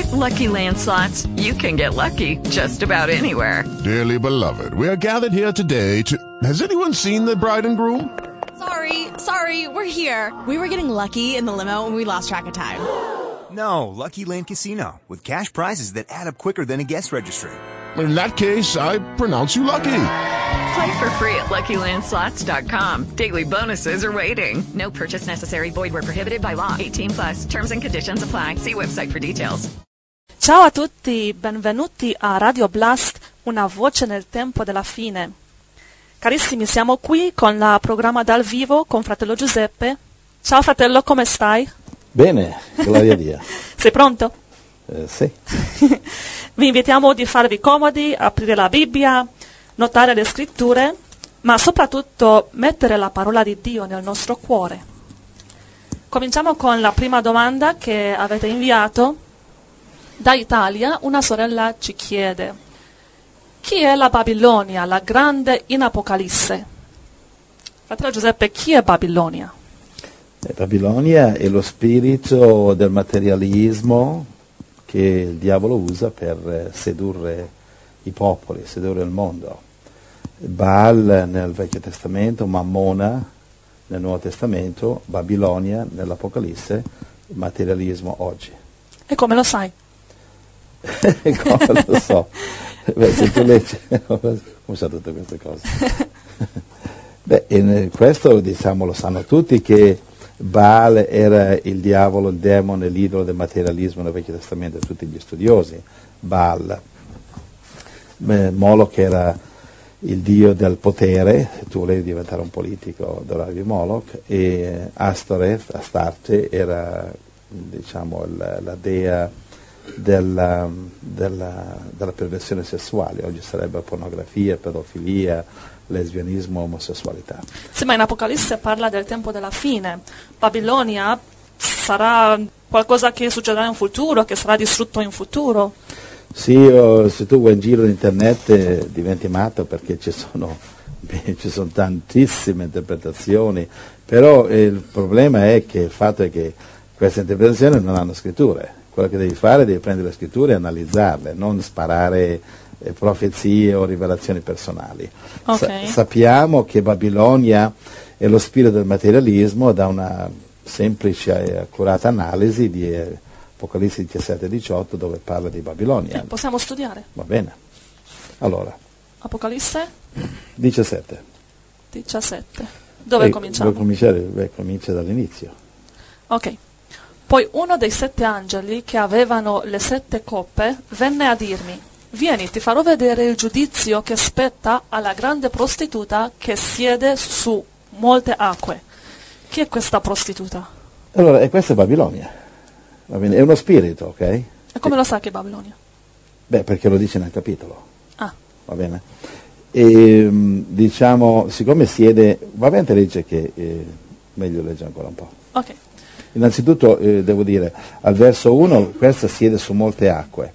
With Lucky Land slots, you can get lucky just about anywhere. Dearly beloved, we are gathered here today to. Has anyone seen the bride and groom? Sorry, sorry, we're here. We were getting lucky in the limo and we lost track of time. No, Lucky Land Casino, with cash prizes that add up quicker than a guest registry. In that case, I pronounce you lucky. Play for free at LuckyLandSlots.com. Daily bonuses are waiting. No purchase necessary. Void where prohibited by law. 18 plus. Terms and conditions apply. See website for details. Ciao a tutti, benvenuti a Radio Blast, una voce nel tempo della fine. Carissimi, siamo qui con la programma dal vivo con fratello Giuseppe. Ciao fratello, come stai? Bene, gloria a Dio. Sei pronto? Eh, sì. Vi invitiamo di farvi comodi, aprire la Bibbia, notare le scritture, ma soprattutto mettere la parola di Dio nel nostro cuore. Cominciamo con la prima domanda che avete inviato. Da Italia una sorella ci chiede, chi è la Babilonia, la grande in Apocalisse? Fratello Giuseppe, chi è Babilonia? Eh, Babilonia è lo spirito del materialismo che il diavolo usa per eh, sedurre i popoli, sedurre il mondo. Baal nel Vecchio Testamento, Mammona nel Nuovo Testamento, Babilonia nell'Apocalisse, materialismo oggi. E come lo sai? Come lo so? Beh, se tu leggi, come sa tutte queste cose? Beh, in questo diciamo lo sanno tutti che Baal era il diavolo, il demone, l'idolo del materialismo nel Vecchio Testamento, tutti gli studiosi. Baal. Beh, Moloch era il dio del potere, se tu volevi diventare un politico adoravi Moloch, e Astoreth, Astarte, era diciamo, la, la dea della, della, della perversione sessuale, oggi sarebbe pornografia, pedofilia, lesbianismo, omosessualità. Sì, ma in Apocalisse parla del tempo della fine. Babilonia sarà qualcosa che succederà in futuro, che sarà distrutto in futuro. Sì, o se tu vai in giro in internet eh, diventi matto perché ci sono, beh, ci sono tantissime interpretazioni, però eh, il problema è che il fatto è che queste interpretazioni non hanno scritture. Quello che devi fare è devi prendere le scritture e analizzarle, non sparare eh, profezie o rivelazioni personali. Ok. Sa- sappiamo che Babilonia è lo spirito del materialismo da una semplice e accurata analisi di eh, Apocalisse 17 e 18 dove parla di Babilonia. Eh, possiamo studiare. Va bene. Allora, Apocalisse 17. 17. Dove Eh, cominciamo? Dove cominciare? Beh, comincia dall'inizio. Ok. Poi uno dei sette angeli che avevano le sette coppe venne a dirmi, vieni, ti farò vedere il giudizio che spetta alla grande prostituta che siede su molte acque. Chi è questa prostituta? Allora, e questa è Babilonia. Va bene? È uno spirito, ok? E come lo sa che è Babilonia? Beh, perché lo dice nel capitolo. Ah, va bene? E mh, diciamo, siccome siede, va bene legge che eh, meglio legge ancora un po'. ok. Innanzitutto eh, devo dire, al verso 1 questa siede su molte acque.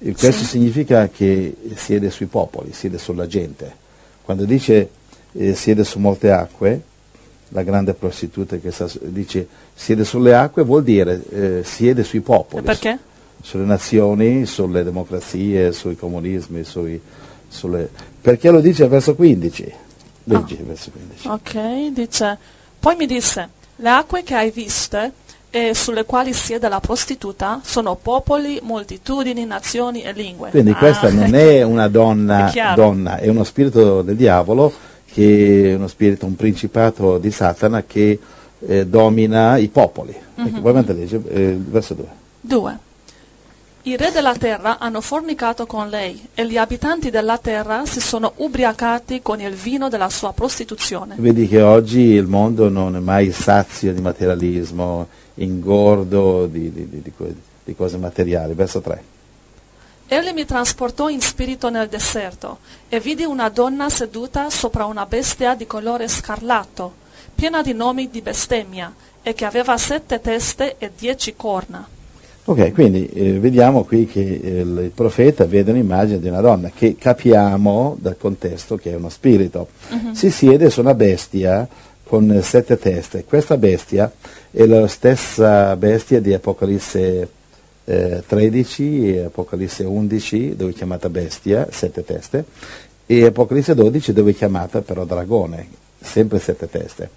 E questo Sì. significa che siede sui popoli, siede sulla gente. Quando dice eh, siede su molte acque, la grande prostituta che sta, su- dice siede sulle acque vuol dire eh, siede sui popoli perché? sulle nazioni, sulle democrazie, sui comunismi, sui, sulle... perché lo dice al verso 15? Leggi il verso 15. Ok, dice, poi mi disse, le acque che hai viste e sulle quali siede la prostituta sono popoli, moltitudini, nazioni e lingue. Quindi Ah, questa non è una donna, È donna, è uno spirito del diavolo, che è uno spirito, un principato di Satana che eh, domina i popoli. Mhm. Ecco, poi legge, eh, il verso 2. Due. I re della terra hanno fornicato con lei e gli abitanti della terra si sono ubriacati con il vino della sua prostituzione. Vedi che oggi il mondo non è mai sazio di materialismo, ingordo di, di- di- di cose materiali. Verso 3. Egli mi trasportò in spirito nel deserto e vidi una donna seduta sopra una bestia di colore scarlatto, piena di nomi di bestemmia, e che aveva sette teste e dieci corna. Ok, quindi eh, vediamo qui che eh, il, profeta vede un'immagine di una donna che capiamo dal contesto che è uno spirito. Si siede su una bestia con sette teste. Questa bestia è la stessa bestia di Apocalisse eh, 13 e Apocalisse 11 dove è chiamata bestia, sette teste, e Apocalisse 12 dove è chiamata però dragone, sempre sette teste.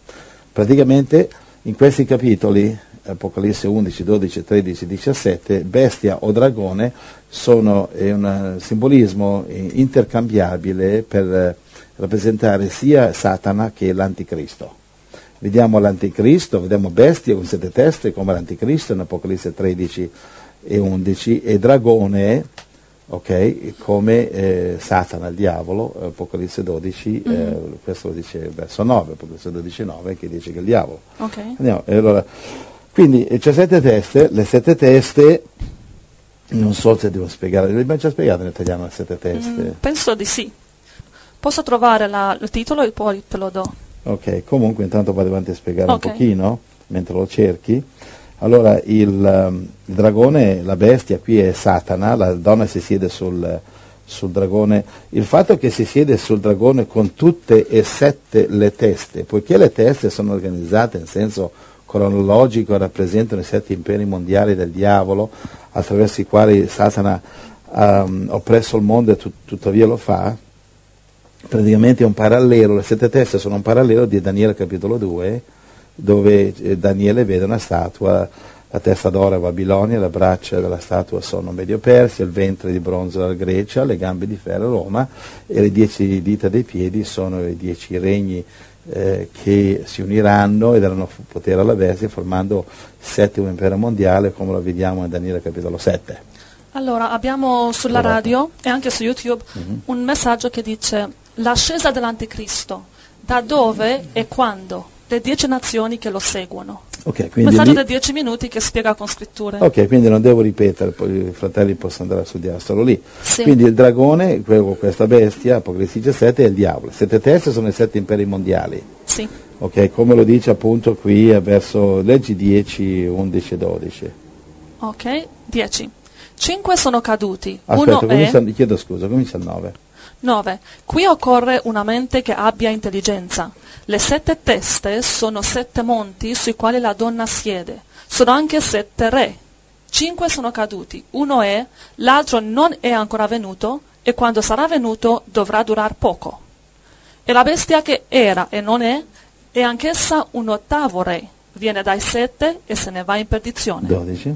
Praticamente in questi capitoli, Apocalisse 11, 12, 13, 17, bestia o dragone sono un simbolismo intercambiabile per rappresentare sia Satana che l'Anticristo. Vediamo l'Anticristo, vediamo bestia con sette teste come l'Anticristo in Apocalisse 13 e 11 e dragone okay, come eh, Satana, il diavolo, Apocalisse 12, mm-hmm. eh, questo lo dice verso 9, Apocalisse 12, 9 che dice che è il diavolo. Okay. Andiamo, allora, quindi c'è sette teste, le sette teste, non so se devo spiegare, l'abbiamo già spiegato in italiano le sette teste? Mm, penso di sì. Posso trovare la, il titolo e poi te lo do. Ok, comunque intanto vado avanti a spiegare okay. un pochino, mentre lo cerchi. Allora, il, um, il, dragone, la bestia qui è Satana, la donna si siede sul, sul, dragone. Il fatto che si siede sul dragone con tutte e sette le teste, poiché le teste sono organizzate in senso cronologico, rappresentano i sette imperi mondiali del diavolo, attraverso i quali Satana ha um, oppresso il mondo e tut- tuttavia lo fa, praticamente è un parallelo, le sette teste sono un parallelo di Daniele capitolo 2, dove eh, Daniele vede una statua, la testa d'oro è Babilonia, le braccia della statua sono Medio Persia, il ventre di bronzo la Grecia, le gambe di ferro Roma e le dieci dita dei piedi sono i dieci regni eh, che si uniranno e daranno potere alla bestia formando il settimo impero mondiale come lo vediamo in Daniele capitolo 7. Allora, abbiamo sulla radio e anche su YouTube uh-huh. un messaggio che dice l'ascesa dell'anticristo, da dove e quando, le dieci nazioni che lo seguono. Okay, Messaggio da dieci minuti che spiega con scritture. Ok, quindi non devo ripetere, poi i fratelli possono andare a studiare solo lì. Sì. Quindi il dragone, questa bestia, Apocalisse 17, è il diavolo. Sette teste sono i sette imperi mondiali. Sì. Ok, come lo dice appunto qui verso leggi 10, 11 e 12. Ok, 10. Cinque sono caduti. Aspetta, Uno comincia, è... chiedo scusa, comincia il 9. 9. Qui occorre una mente che abbia intelligenza. Le sette teste sono sette monti sui quali la donna siede. Sono anche sette re. Cinque sono caduti. Uno è, l'altro non è ancora venuto, e quando sarà venuto dovrà durar poco. E la bestia che era e non è, è anch'essa un ottavo re. Viene dai sette e se ne va in perdizione. 12.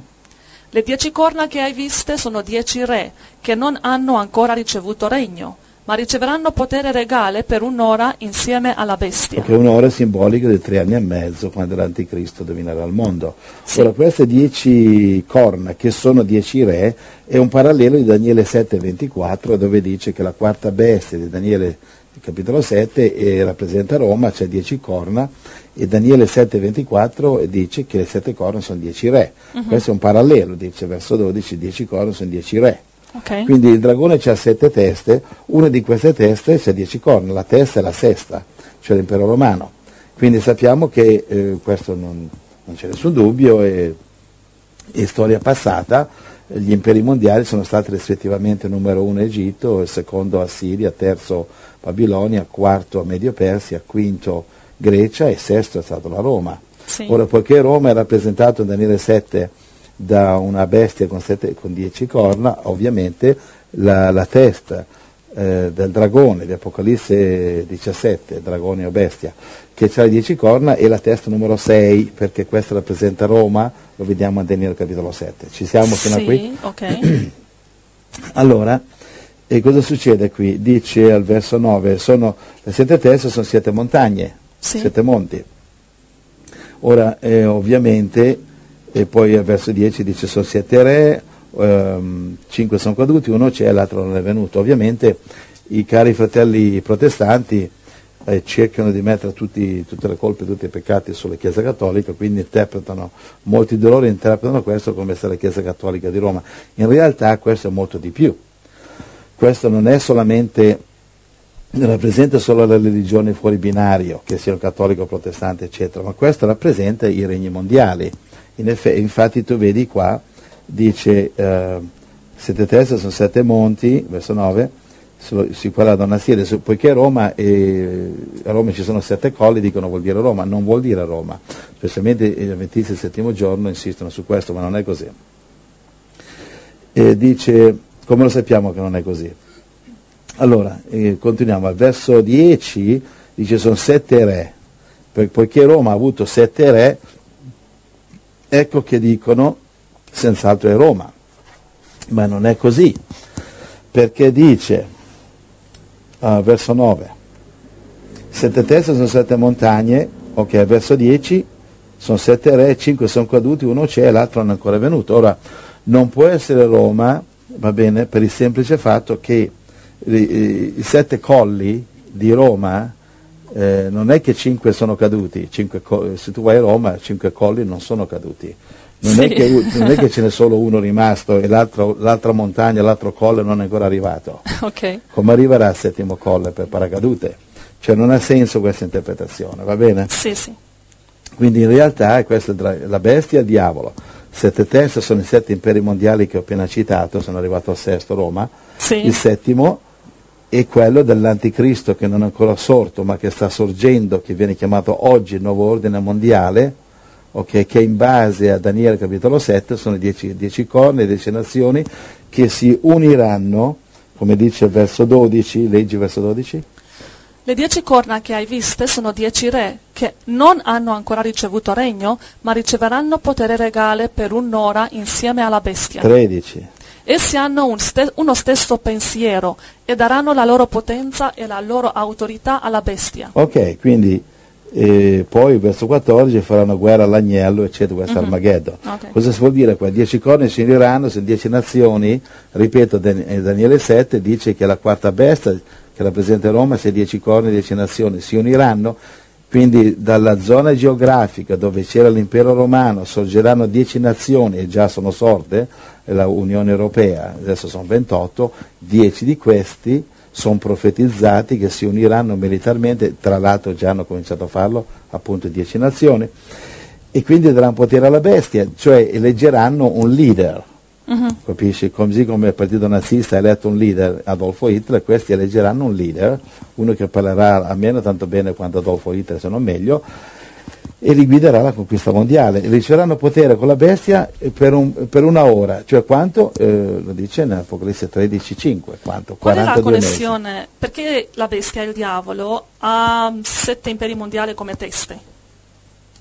Le dieci corna che hai viste sono dieci re, che non hanno ancora ricevuto regno ma riceveranno potere regale per un'ora insieme alla bestia. Che è un'ora simbolica di tre anni e mezzo quando l'anticristo dominerà il mondo. Sì. Ora queste dieci corna, che sono dieci re, è un parallelo di Daniele 7,24 dove dice che la quarta bestia di Daniele capitolo 7 eh, rappresenta Roma, c'è dieci corna, e Daniele 7,24 dice che le sette corna sono dieci re. Uh-huh. Questo è un parallelo, dice verso 12, dieci corna sono dieci re. Okay. Quindi il dragone ha sette teste, una di queste teste ha dieci corna, la testa è la sesta, cioè l'impero romano. Quindi sappiamo che eh, questo non, non, c'è nessun dubbio, è, è storia passata, gli imperi mondiali sono stati rispettivamente numero uno Egitto, secondo Assiria, terzo Babilonia, quarto Medio Persia, quinto Grecia e sesto è stato la Roma. Sì. Ora, poiché Roma è rappresentato in Daniele 7 da una bestia con, sette, con dieci corna, ovviamente la, la testa eh, del dragone di Apocalisse 17, dragone o bestia, che ha le dieci corna e la testa numero 6, perché questa rappresenta Roma, lo vediamo a Daniele capitolo 7. Ci siamo fino sì, a qui? ok. allora, e cosa succede qui? Dice al verso 9, sono, le sette teste sono sette montagne, sì. sette monti. Ora, eh, ovviamente, e poi verso 10 dice sono siete re, ehm, cinque sono caduti, uno c'è, l'altro non è venuto. Ovviamente i cari fratelli protestanti eh, cercano di mettere tutti, tutte le colpe, tutti i peccati sulla Chiesa Cattolica, quindi interpretano, molti di loro interpretano questo come se la Chiesa Cattolica di Roma. In realtà questo è molto di più. Questo non è solamente rappresenta solo la religione fuori binario, che sia cattolico, protestante, eccetera, ma questo rappresenta i regni mondiali. In effetti, infatti tu vedi qua, dice eh, sette teste sono sette monti, verso 9, su, su quella la donna siede, su, poiché Roma e, a Roma ci sono sette colli, dicono vuol dire Roma, non vuol dire Roma, specialmente gli avventisti del settimo giorno insistono su questo, ma non è così. E dice, come lo sappiamo che non è così? Allora, eh, continuiamo, al verso 10 dice sono sette re, poiché Roma ha avuto sette re, ecco che dicono senz'altro è Roma, ma non è così, perché dice, uh, verso 9, sette teste sono sette montagne, ok, verso 10 sono sette re, cinque sono caduti, uno c'è e l'altro non è ancora venuto. Ora, non può essere Roma, va bene, per il semplice fatto che i, i sette colli di Roma eh, non è che cinque sono caduti, cinque, se tu vai a Roma cinque colli non sono caduti. Non, sì. è che, non, è che, ce n'è solo uno rimasto e l'altra montagna, l'altro colle non è ancora arrivato. Okay. Come arriverà al settimo colle per paracadute? Cioè non ha senso questa interpretazione, va bene? Sì, sì. Quindi in realtà questa è la bestia e il diavolo. Sette teste sono i sette imperi mondiali che ho appena citato, sono arrivato al sesto Roma. Sì. Il settimo è quello dell'anticristo che non è ancora sorto ma che sta sorgendo, che viene chiamato oggi il nuovo ordine mondiale, okay, che in base a Daniele capitolo 7 sono dieci, dieci corni, dieci nazioni che si uniranno, come dice il verso 12, leggi il verso 12. Le dieci corna che hai viste sono dieci re che non hanno ancora ricevuto regno, ma riceveranno potere regale per un'ora insieme alla bestia. 13. Essi hanno un ste- uno stesso pensiero e daranno la loro potenza e la loro autorità alla bestia. Ok, quindi eh, poi verso 14 faranno guerra all'agnello, eccetera, questo mm-hmm. Armageddon. Okay. Cosa si vuol dire qua? Dieci corni si uniranno, sono dieci nazioni, ripeto, eh, Daniele 7 dice che la quarta bestia che rappresenta Roma, se dieci corni, dieci nazioni si uniranno, quindi dalla zona geografica dove c'era l'impero romano sorgeranno dieci nazioni e già sono sorte, la Unione Europea, adesso sono 28, dieci di questi sono profetizzati che si uniranno militarmente, tra l'altro già hanno cominciato a farlo appunto dieci nazioni, e quindi daranno potere alla bestia, cioè eleggeranno un leader, Mhm. Capisci? Così come il partito nazista ha eletto un leader, Adolfo Hitler, questi eleggeranno un leader, uno che parlerà almeno tanto bene quanto Adolfo Hitler, se non meglio, e li guiderà alla conquista mondiale. Riceveranno potere con la bestia per, un, per una ora, cioè quanto? Eh, lo dice nell'Apocalisse 13,5. Quanto? Qual è la 42 connessione? mesi. Perché la bestia e il diavolo ha sette imperi mondiali come teste?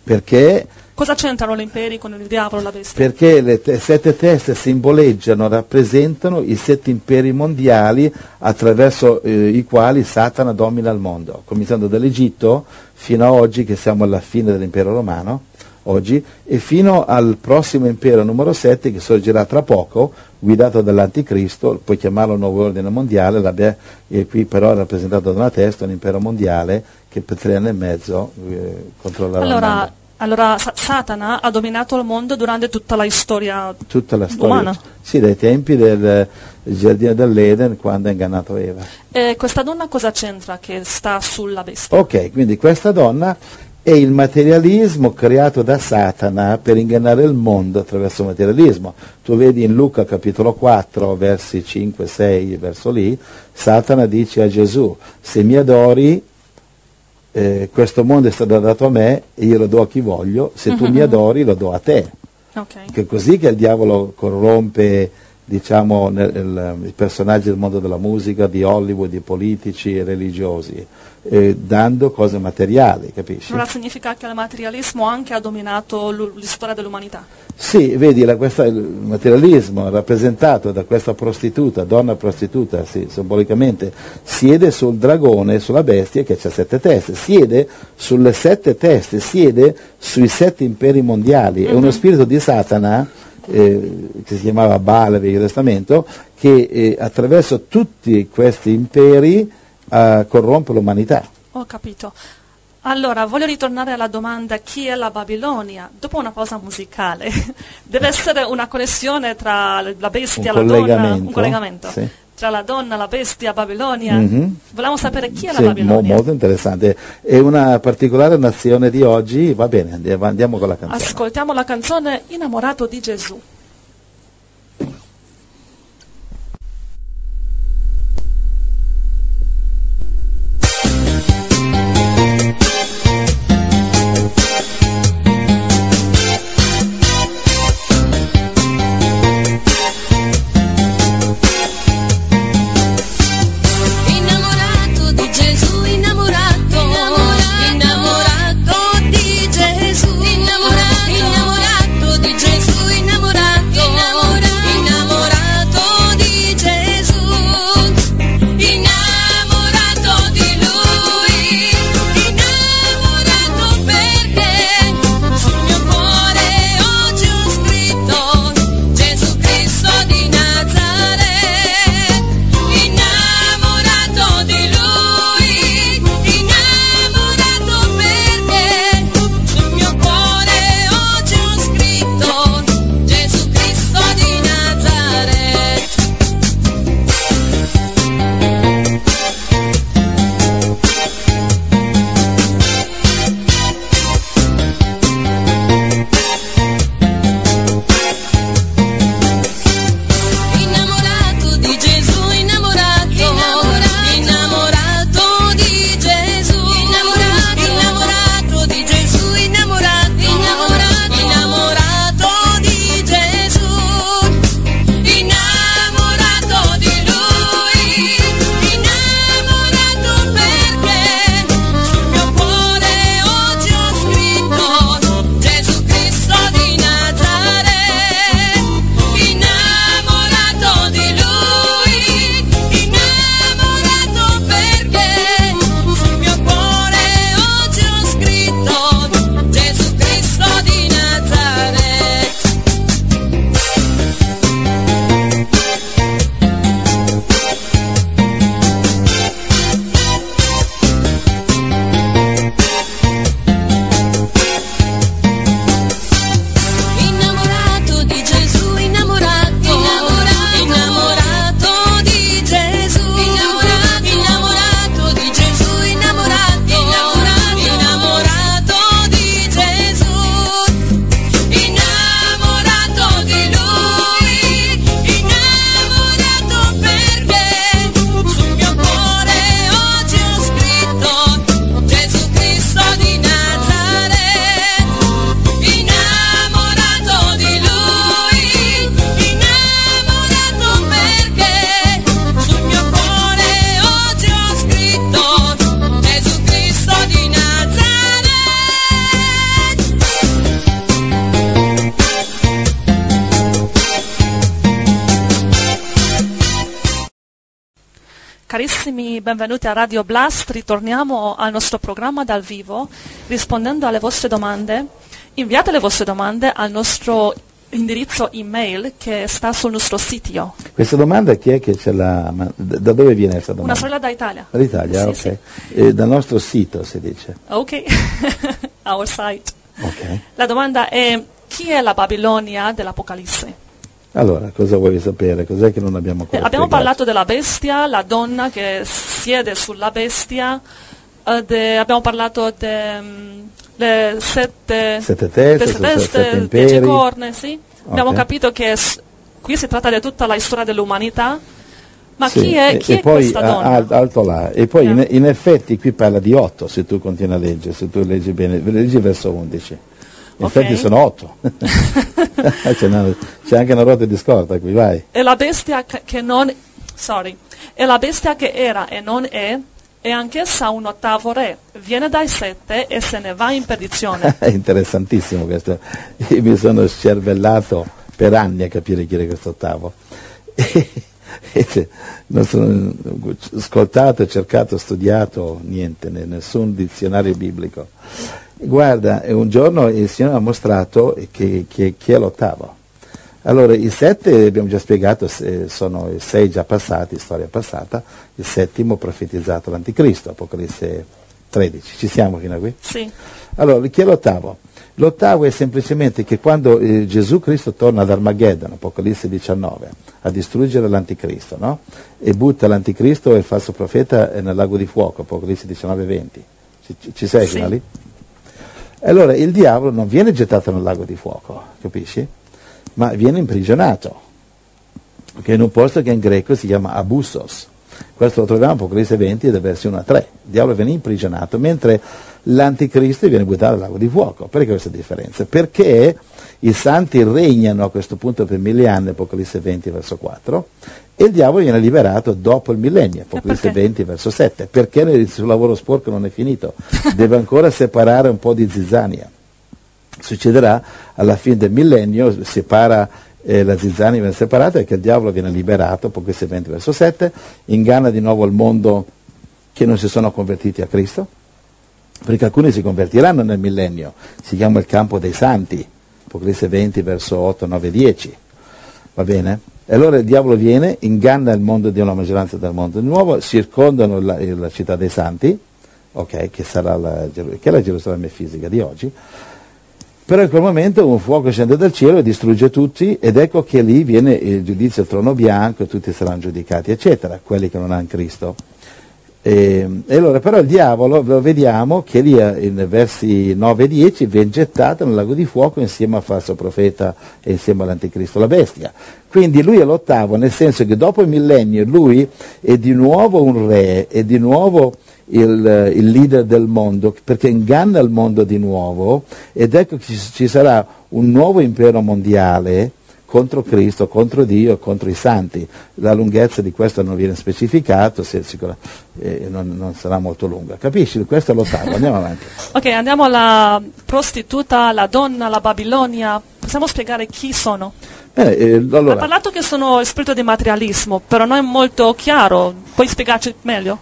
Perché Cosa c'entrano gli imperi con il diavolo e la bestia? perché le te- sette teste simboleggiano, rappresentano i sette imperi mondiali attraverso eh, i quali Satana domina il mondo, cominciando dall'Egitto fino a oggi che siamo alla fine dell'impero romano, oggi, e fino al prossimo impero numero 7 che sorgerà tra poco, guidato dall'anticristo, puoi chiamarlo nuovo ordine mondiale, l'abbia- e qui però è rappresentato da una testa, un impero mondiale che per tre anni e mezzo eh, controllerà il Allora, mondo. Allora Sa- Satana ha dominato il mondo durante tutta la storia tutta la storia. umana. Sì, dai tempi del eh, giardino dell'Eden quando ha ingannato Eva. E questa donna cosa c'entra che sta sulla bestia? Ok, quindi questa donna è il materialismo creato da Satana per ingannare il mondo attraverso il materialismo. Tu vedi in Luca capitolo 4, versi 5, 6, verso lì, Satana dice a Gesù, se mi adori, eh, questo mondo è stato dato a me e io lo do a chi voglio, se tu mi adori lo do a te. Ok. Che è così che il diavolo corrompe diciamo, nel- il- i personaggi del mondo della musica, di Hollywood, di politici e religiosi, eh, dando cose materiali, capisci? Allora significa che il materialismo anche ha dominato l- la storia dell'umanità. Sì, vedi, la- questa- il materialismo rappresentato da questa prostituta, donna prostituta, sì, simbolicamente, siede sul dragone, sulla bestia che ha sette teste, siede sulle sette teste, siede sui sette imperi mondiali, è uno spirito di Satana, eh, che si chiamava Baal Vecchio Testamento, che eh, attraverso tutti questi imperi eh, corrompe l'umanità. Ho capito. Allora, voglio ritornare alla domanda chi è la Babilonia? Dopo una pausa musicale, deve essere una connessione tra la bestia e la donna, collegamento, un collegamento sì. Tra la donna, la bestia, Babilonia. Mhm. Volevamo sapere chi è la Sì, mo- Babilonia. molto interessante. È una particolare nazione di oggi, va bene, andiamo, andiamo con la canzone. Ascoltiamo la canzone Innamorato di Gesù. Benvenuti a Radio Blast. Ritorniamo al nostro programma dal vivo rispondendo alle vostre domande. Inviate le vostre domande al nostro indirizzo email che sta sul nostro sito. Questa domanda chi è che ce l'ha? Da dove viene questa domanda? Una sorella da Italia. Dall'Italia, Sì, ok. sì. Eh, dal nostro sito si dice. Ok, our site. Ok. La domanda è chi è la Babilonia dell'Apocalisse? Allora, cosa vuoi sapere? Cos'è che non abbiamo Eh, ancora abbiamo spiegato? parlato della bestia, la donna che siede sulla bestia, eh, de- abbiamo parlato delle sette, Sette teste, sette, sette dieci corna, sì. Abbiamo Ok. capito che qui si tratta di tutta la storia dell'umanità, ma Sì, chi è, e, chi e è poi questa a- alto là. E poi Ah. in, in effetti qui parla di 8 se tu continui a leggere, se tu leggi bene, leggi verso 11. In Ok. effetti sono 8. c'è, c'è anche una ruota di scorta qui, vai. È la bestia che non... Sorry. È la bestia che era e non è, e anch'essa un ottavo re. Viene dai sette e se ne va in perdizione. È interessantissimo questo. Io mi sono scervellato per anni a capire chi era questo ottavo. E, non sono ascoltato, cercato, studiato, niente, ne- nessun dizionario biblico. Guarda, e un giorno il Signore ha mostrato che, che- chi è l'ottavo. Allora, i sette abbiamo già spiegato, sono i sei già passati, storia passata, il settimo profetizzato l'anticristo, Apocalisse 13. Ci siamo fino a qui? Sì. Allora, chi è l'ottavo? L'ottavo è semplicemente che quando eh, Gesù Cristo torna ad Armageddon, Apocalisse 19, a distruggere l'anticristo, no? E butta l'anticristo e il falso profeta eh, nel lago di fuoco, Apocalisse 19, 20. Ci, ci- ci sei Sì. fino a lì? Allora, il diavolo non viene gettato nel lago di fuoco, capisci? Ma viene imprigionato, che in un posto che in greco si chiama Abussos. Questo lo troviamo in Apocalisse 20 da versi 1 a 3. Il diavolo viene imprigionato, mentre l'anticristo viene buttato nel lago di fuoco. Perché questa differenza? Perché i santi regnano a questo punto per mille anni, Apocalisse 20 verso 4, e il diavolo viene liberato dopo il millennio, Apocalisse perché? 20 verso 7. Perché il suo lavoro sporco non è finito? Deve ancora separare un po' di zizzania succederà alla fine del millennio, separa eh, la zizzania viene separata e che il diavolo viene liberato, Apocalisse 20 verso 7, inganna di nuovo il mondo che non si sono convertiti a Cristo, perché alcuni si convertiranno nel millennio, si chiama il campo dei santi, Apocalisse 20 verso 8, 9, 10, va bene? E allora il diavolo viene, inganna il mondo di una maggioranza del mondo di nuovo, circondano la, la città dei santi, ok, che sarà la, che è la Gerusalemme fisica di oggi, però in quel momento un fuoco scende dal cielo e distrugge tutti ed ecco che lì viene il giudizio al trono bianco e tutti saranno giudicati, eccetera, quelli che non hanno Cristo. E, e allora però il diavolo, lo vediamo che lì eh, in versi 9 e 10 viene gettato nel lago di fuoco insieme al falso profeta e insieme all'anticristo, la bestia. Quindi lui è l'ottavo, nel senso che dopo il millennio lui è di nuovo un re, è di nuovo il, eh, il leader del mondo, perché inganna il mondo di nuovo ed ecco che ci, ci sarà un nuovo impero mondiale contro Cristo, contro Dio, contro i santi. La lunghezza di questo non viene sicura- eh, non, non sarà molto lunga. Capisci? Questo è l'ottavo, andiamo avanti. Ok, andiamo alla prostituta, la donna, la Babilonia. Possiamo spiegare chi sono? Bene, eh, Ha allora, parlato che sono il spirito di materialismo, però non è molto chiaro. Puoi spiegarci meglio?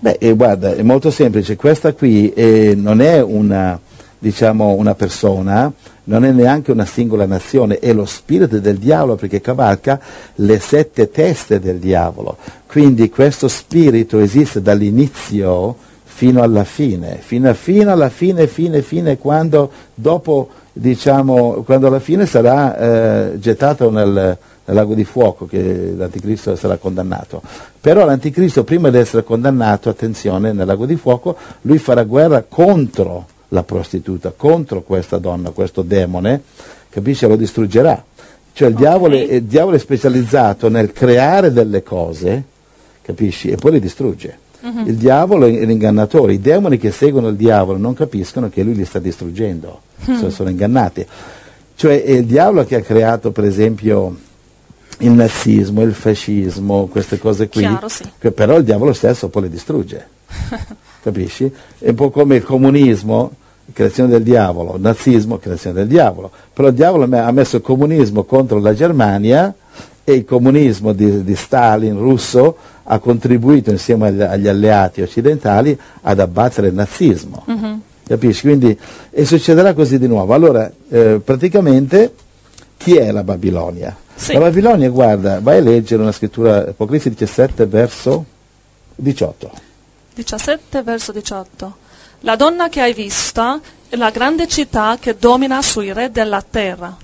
Beh, eh, guarda, è molto semplice. Questa qui eh, non è una, diciamo, una persona, non è neanche una singola nazione, è lo spirito del diavolo perché cavalca le sette teste del diavolo. Quindi questo spirito esiste dall'inizio fino alla fine, fino, fino alla fine, fine, fine, quando dopo, diciamo, quando alla fine sarà eh, gettato nel, nel lago di fuoco che l'anticristo sarà condannato. Però l'anticristo prima di essere condannato, attenzione, nel lago di fuoco, lui farà guerra contro la prostituta, contro questa donna, questo demone, capisci? Lo distruggerà. Cioè il, diavolo, è, il diavolo è specializzato nel creare delle cose, capisci? E poi le distrugge. Il diavolo è l'ingannatore, i demoni che seguono il diavolo non capiscono che lui li sta distruggendo, sono, sono ingannati. Cioè è il diavolo che ha creato per esempio il nazismo, il fascismo, queste cose qui, Chiaro, sì. che però il diavolo stesso poi le distrugge. Capisci? È un po' come il comunismo, creazione del diavolo, nazismo, creazione del diavolo. Però il diavolo ha messo il comunismo contro la Germania e il comunismo di, di Stalin russo ha contribuito insieme agli, agli, alleati occidentali ad abbattere il nazismo. Uh-huh. Capisci? Quindi, e succederà così di nuovo. Allora, eh, praticamente, chi è la Babilonia? Sì. La Babilonia, guarda, vai a leggere una scrittura, Apocalisse 17, verso 18. 17, verso 18. La donna che hai vista è la grande città che domina sui re della terra.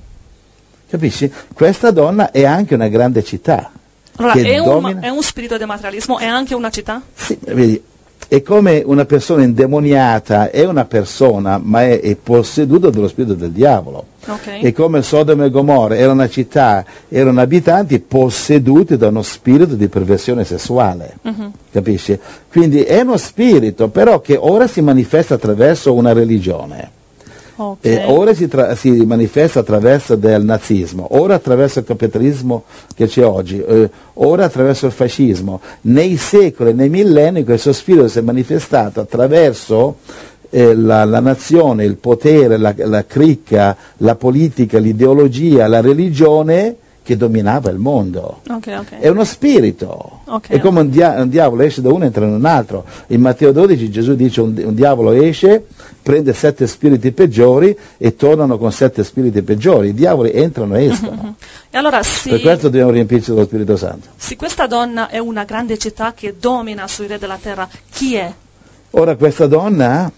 Capisci? Questa donna è anche una grande città. Allora, è, un, è, un, spirito di materialismo, è anche una città? Sì, vedi, è come una persona indemoniata, è una persona, ma è, è posseduta dallo spirito del diavolo. Okay. È come Sodoma e Gomorra, era una città, erano abitanti posseduti da uno spirito di perversione sessuale. Uh-huh. Capisci? Quindi è uno spirito, però che ora si manifesta attraverso una religione. Okay. E ora si, tra- si, manifesta attraverso del nazismo, ora attraverso il capitalismo che c'è oggi, eh, ora attraverso il fascismo. Nei secoli, nei millenni questo spirito si è manifestato attraverso eh, la, la, nazione, il potere, la, la cricca, la politica, l'ideologia, la religione che dominava il mondo. Okay, okay. È uno spirito. Okay. È come un, dia- un, diavolo esce da uno e entra in un altro. In Matteo 12 Gesù dice un, un diavolo esce, prende sette spiriti peggiori e tornano con sette spiriti peggiori. I diavoli entrano e escono. E allora, sì, per questo dobbiamo riempirci dello Spirito Santo. Se questa donna è una grande città che domina sui re della terra, chi è? Ora questa donna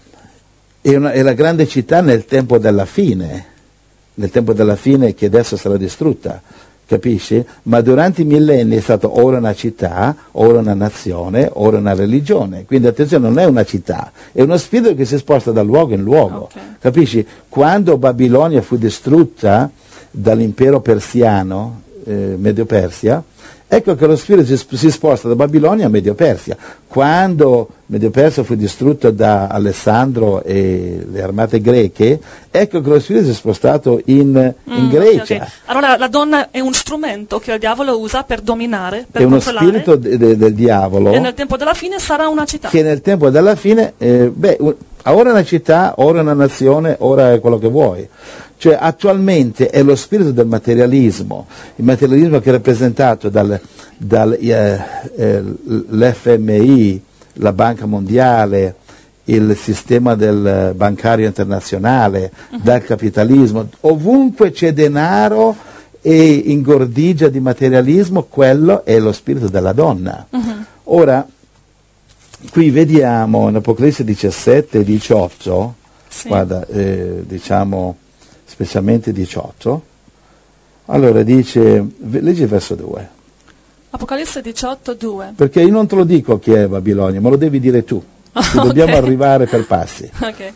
è, una, è la grande città nel tempo della fine, nel tempo della fine che adesso sarà distrutta capisci? Ma durante i millenni è stato ora una città, ora una nazione, ora una religione. Quindi attenzione, non è una città, è uno spirito che si sposta da luogo in luogo. Okay. Capisci? Quando Babilonia fu distrutta dall'impero persiano, eh, Medio Persia, Ecco che lo spirito si, sposta da Babilonia a Medio Persia. Quando Medio Persia fu distrutto da Alessandro e le armate greche, ecco che lo spirito si è spostato in, in mm, Grecia. Okay, okay. Allora la donna è un strumento che il diavolo usa per dominare, per è uno spirito de, de, del diavolo. E nel tempo della fine sarà una città. Che nel tempo della fine, eh, beh, ora è una città, ora è una nazione, ora è quello che vuoi. Cioè attualmente è lo spirito del materialismo, il materialismo che è rappresentato dall'FMI, eh, eh, la Banca Mondiale, il sistema del bancario internazionale, uh-huh. dal capitalismo, ovunque c'è denaro e ingordigia di materialismo, quello è lo spirito della donna. Uh-huh. Ora, qui vediamo in Apocalisse 17 e 18, sì. guarda, eh, diciamo specialmente 18. Allora dice, leggi il verso 2. Apocalisse 18, 2. Perché io non te lo dico chi è Babilonia, ma lo devi dire tu. okay. Dobbiamo arrivare per passi. Okay.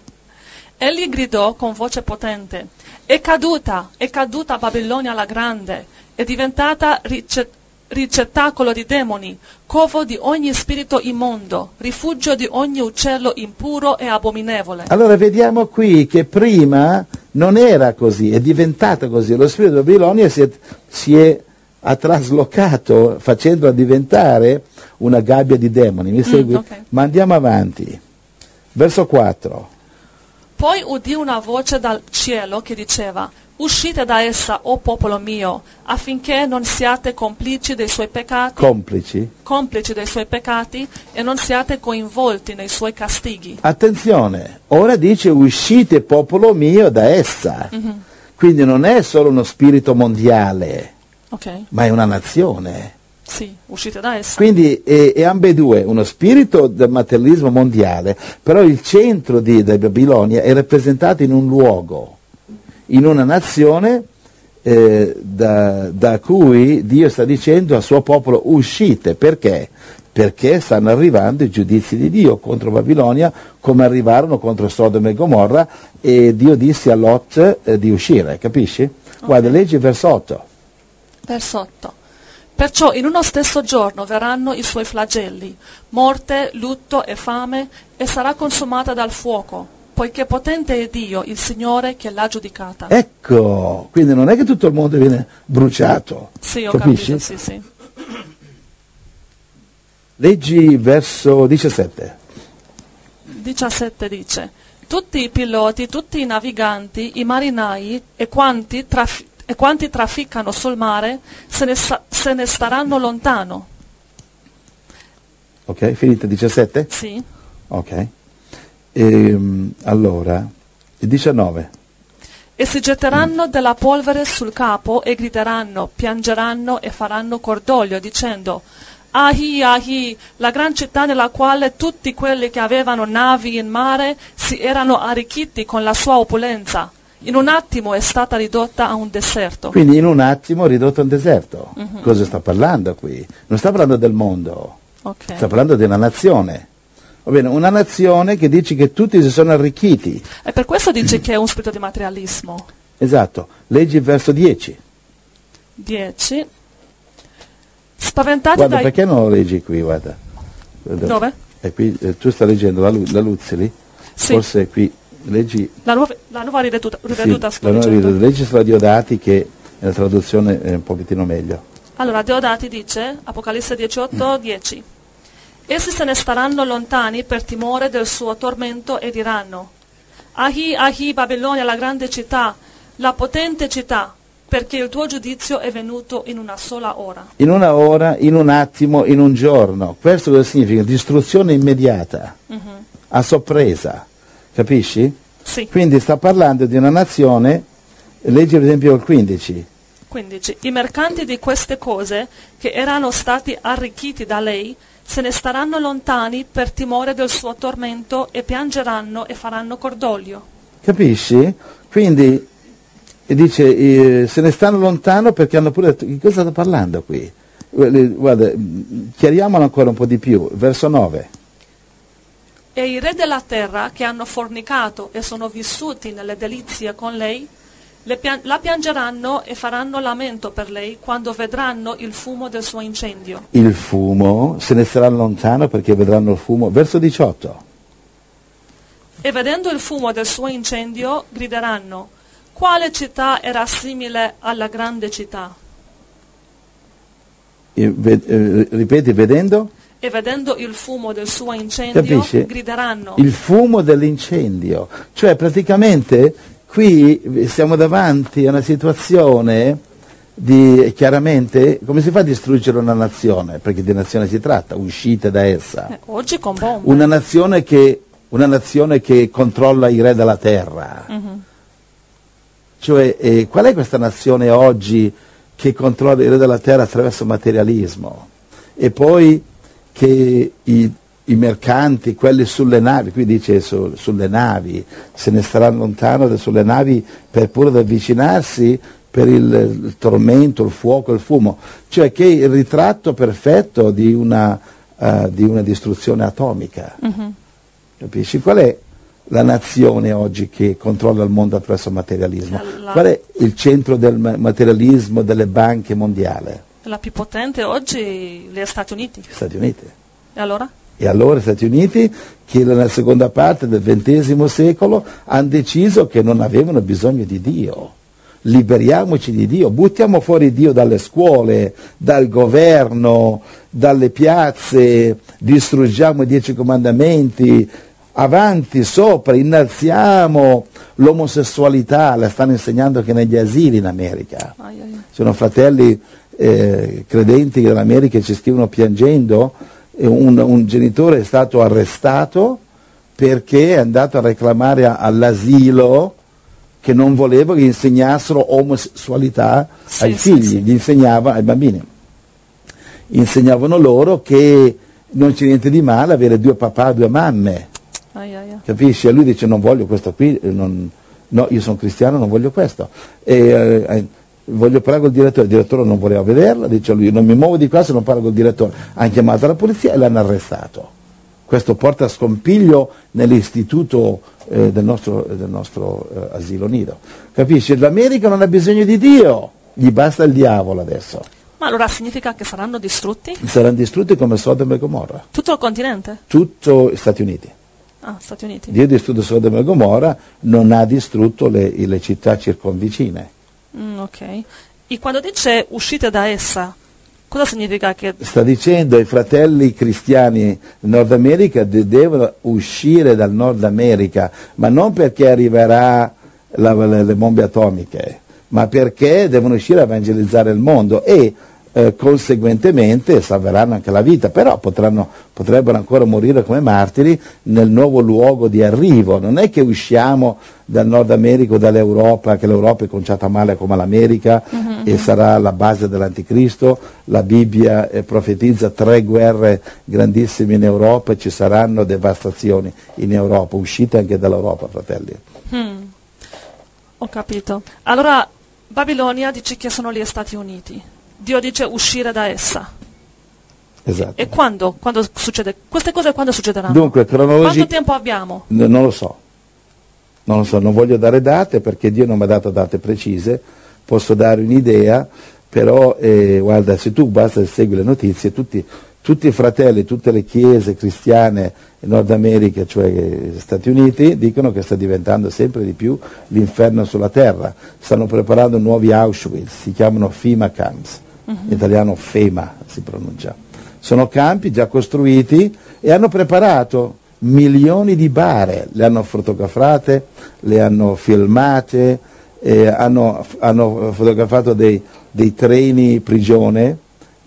Egli gridò con voce potente, è caduta, è caduta Babilonia la grande, è diventata ricet- ricettacolo di demoni, covo di ogni spirito immondo, rifugio di ogni uccello impuro e abominevole. Allora vediamo qui che prima non era così, è diventata così. Lo spirito di Babilonia si è, si è ha traslocato facendola diventare una gabbia di demoni. Mi mm, segui? Mm, okay. Ma andiamo avanti. Verso 4. Poi udì una voce dal cielo che diceva Uscite da essa, o oh popolo mio, affinché non siate complici dei suoi peccati. Complici? Complici dei suoi peccati e non siate coinvolti nei suoi castighi. Attenzione, ora dice uscite popolo mio da essa. Mm-hmm. Quindi non è solo uno spirito mondiale, okay. ma è una nazione. Sì, uscite da essa. Quindi è, è ambedue, uno spirito del materialismo mondiale, però il centro di, di Babilonia è rappresentato in un luogo in una nazione eh, da, da, cui Dio sta dicendo al suo popolo uscite, perché? Perché stanno arrivando i giudizi di Dio contro Babilonia come arrivarono contro Sodoma e Gomorra e Dio disse a Lot eh, di uscire, capisci? Okay. Guarda, leggi verso 8. Verso 8. Perciò in uno stesso giorno verranno i suoi flagelli, morte, lutto e fame, e sarà consumata dal fuoco poiché potente è Dio, il Signore, che l'ha giudicata. Ecco, quindi non è che tutto il mondo viene bruciato. Sì, ho capisci? capito, sì, sì. Leggi verso 17. 17 dice, tutti i piloti, tutti i naviganti, i marinai e quanti traf- e quanti trafficano sul mare se ne, sa- se ne staranno lontano. Ok, finita 17? Sì. Ok. Ehm, allora, il 19. E si getteranno della polvere sul capo e grideranno, piangeranno e faranno cordoglio, dicendo Ahi, ahi, la gran città nella quale tutti quelli che avevano navi in mare si erano arricchiti con la sua opulenza. In un attimo è stata ridotta a un deserto. Quindi in un attimo ridotto a un deserto. Cosa sta parlando qui? Non sta parlando del mondo, Ok. sta parlando di una nazione. Va bene, una nazione che dice che tutti si sono arricchiti. E per questo dice che è un spirito di materialismo. Esatto. Leggi il verso 10. 10. Spaventati Guarda, dai... perché non lo leggi qui? Guarda. Dove? Qui, eh, tu stai leggendo la, la Luzzeli? Sì. Forse qui. Leggi La nuova, la nuova riveduta, sì, riveduta sto la nuova leggendo. Bibbia. leggi sulla Diodati che nella traduzione è un pochettino meglio. Allora, Deodati dice, Apocalisse 18, 10. Essi se ne staranno lontani per timore del suo tormento e diranno, Ahi, Ahi, Babilonia, la grande città, la potente città, perché il tuo giudizio è venuto in una sola ora. In una ora, in un attimo, in un giorno. Questo cosa significa? Distruzione immediata, a sorpresa. Capisci? Sì, Quindi sta parlando di una nazione, leggi ad esempio il 15. 15. I mercanti di queste cose, che erano stati arricchiti da lei, se ne staranno lontani per timore del suo tormento e piangeranno e faranno cordoglio. Capisci? Quindi e dice eh, se ne stanno lontano perché hanno pure detto di cosa sta parlando qui? Guarda, mh, chiariamolo ancora un po' di più. Verso 9. E i re della terra che hanno fornicato e sono vissuti nelle delizie con lei, le pian- la piangeranno e faranno lamento per lei quando vedranno il fumo del suo incendio. Il fumo, se ne staranno lontano perché vedranno il fumo. Verso 18. E vedendo il fumo del suo incendio, grideranno, quale città era simile alla grande città? Ve- eh, ripeti, vedendo? E vedendo il fumo del suo incendio, Capisci? grideranno. Il fumo dell'incendio. Cioè praticamente qui siamo davanti a una situazione di, chiaramente, come si fa a distruggere una nazione? Perché di nazione si tratta, uscite da essa. Eh, oggi con bombe. Una nazione che, una nazione che controlla i re della terra. Cioè, eh, qual è questa nazione oggi che controlla i re della terra attraverso il materialismo? E poi che i, i mercanti, quelli sulle navi, qui dice su- sulle navi, se ne staranno lontano da- sulle navi per pure avvicinarsi per il, il tormento, il fuoco, il fumo. Cioè che è il ritratto perfetto di una, eh, di una distruzione atomica. Capisci? Qual è la nazione oggi che controlla il mondo attraverso il materialismo? La- Qual è il centro del ma- materialismo delle banche mondiali? La più potente oggi gli Stati Uniti. Gli Stati Uniti. E allora? E allora gli Stati Uniti, che nella seconda parte del XX secolo hanno deciso che non avevano bisogno di Dio. Liberiamoci di Dio, buttiamo fuori Dio dalle scuole, dal governo, dalle piazze, distruggiamo i dieci comandamenti, avanti, sopra, innalziamo l'omosessualità, la stanno insegnando anche negli asili in America. Ai. Sono fratelli eh, credenti dell'America che ci scrivono piangendo, un, un genitore è stato arrestato perché è andato a reclamare all'asilo che non voleva che insegnassero omosessualità Sì, ai sì, figli, sì. gli insegnava ai bambini. Insegnavano loro che non c'è niente di male avere due papà, due mamme. ai, ai, ai. Capisci? E lui dice non voglio questo qui, non- no, io sono cristiano, non voglio questo. E, eh, voglio parlare col direttore, il direttore non voleva vederla, dice lui non mi muovo di qua se non parlo col direttore. Hanno chiamato la polizia e l'hanno arrestato. Questo porta a scompiglio nell'istituto eh, del nostro, del nostro, eh, asilo nido. Capisci? L'America non ha bisogno di Dio, gli basta il diavolo adesso. Ma allora significa che saranno distrutti? Saranno distrutti come Sodoma e Gomorra. Tutto il continente? Tutto gli Stati Uniti. Ah, Stati Uniti. Dio ha distrutto Sodoma e Gomorra, non ha distrutto le, le città circonvicine. Mm, ok. E quando dice uscite da essa, cosa significa che... Sta dicendo ai fratelli cristiani del Nord America de- devono uscire dal Nord America, ma non perché arriverà la- le, le bombe atomiche, ma perché devono uscire a evangelizzare il mondo e eh, conseguentemente salveranno anche la vita, però potranno, potrebbero ancora morire come martiri nel nuovo luogo di arrivo. Non è che usciamo dal Nord America o dall'Europa, che l'Europa è conciata male come l'America uh-huh, e uh-huh. sarà la base dell'Anticristo. La Bibbia eh, profetizza tre guerre grandissime in Europa e ci saranno devastazioni in Europa. Uscite anche dall'Europa, fratelli. Hmm. Ho capito. Allora Babilonia dice che sono gli Stati Uniti. Dio dice uscire da essa. Esatto. E quando? Quando succede? Queste cose quando succederanno? Dunque, cronologi... Quanto tempo abbiamo? N- non lo so. Non lo so, non voglio dare date perché Dio non mi ha dato date precise, posso dare un'idea, però eh, guarda, se tu basta segui le notizie, tutti, tutti i fratelli, tutte le chiese cristiane in Nord America, cioè gli Stati Uniti, dicono che sta diventando sempre di più l'inferno sulla terra. Stanno preparando nuovi Auschwitz, si chiamano FIMA camps in italiano FEMA si pronuncia. Sono campi già costruiti e hanno preparato milioni di bare, le hanno fotografate, le hanno filmate, eh, hanno, hanno, fotografato dei, dei, treni prigione,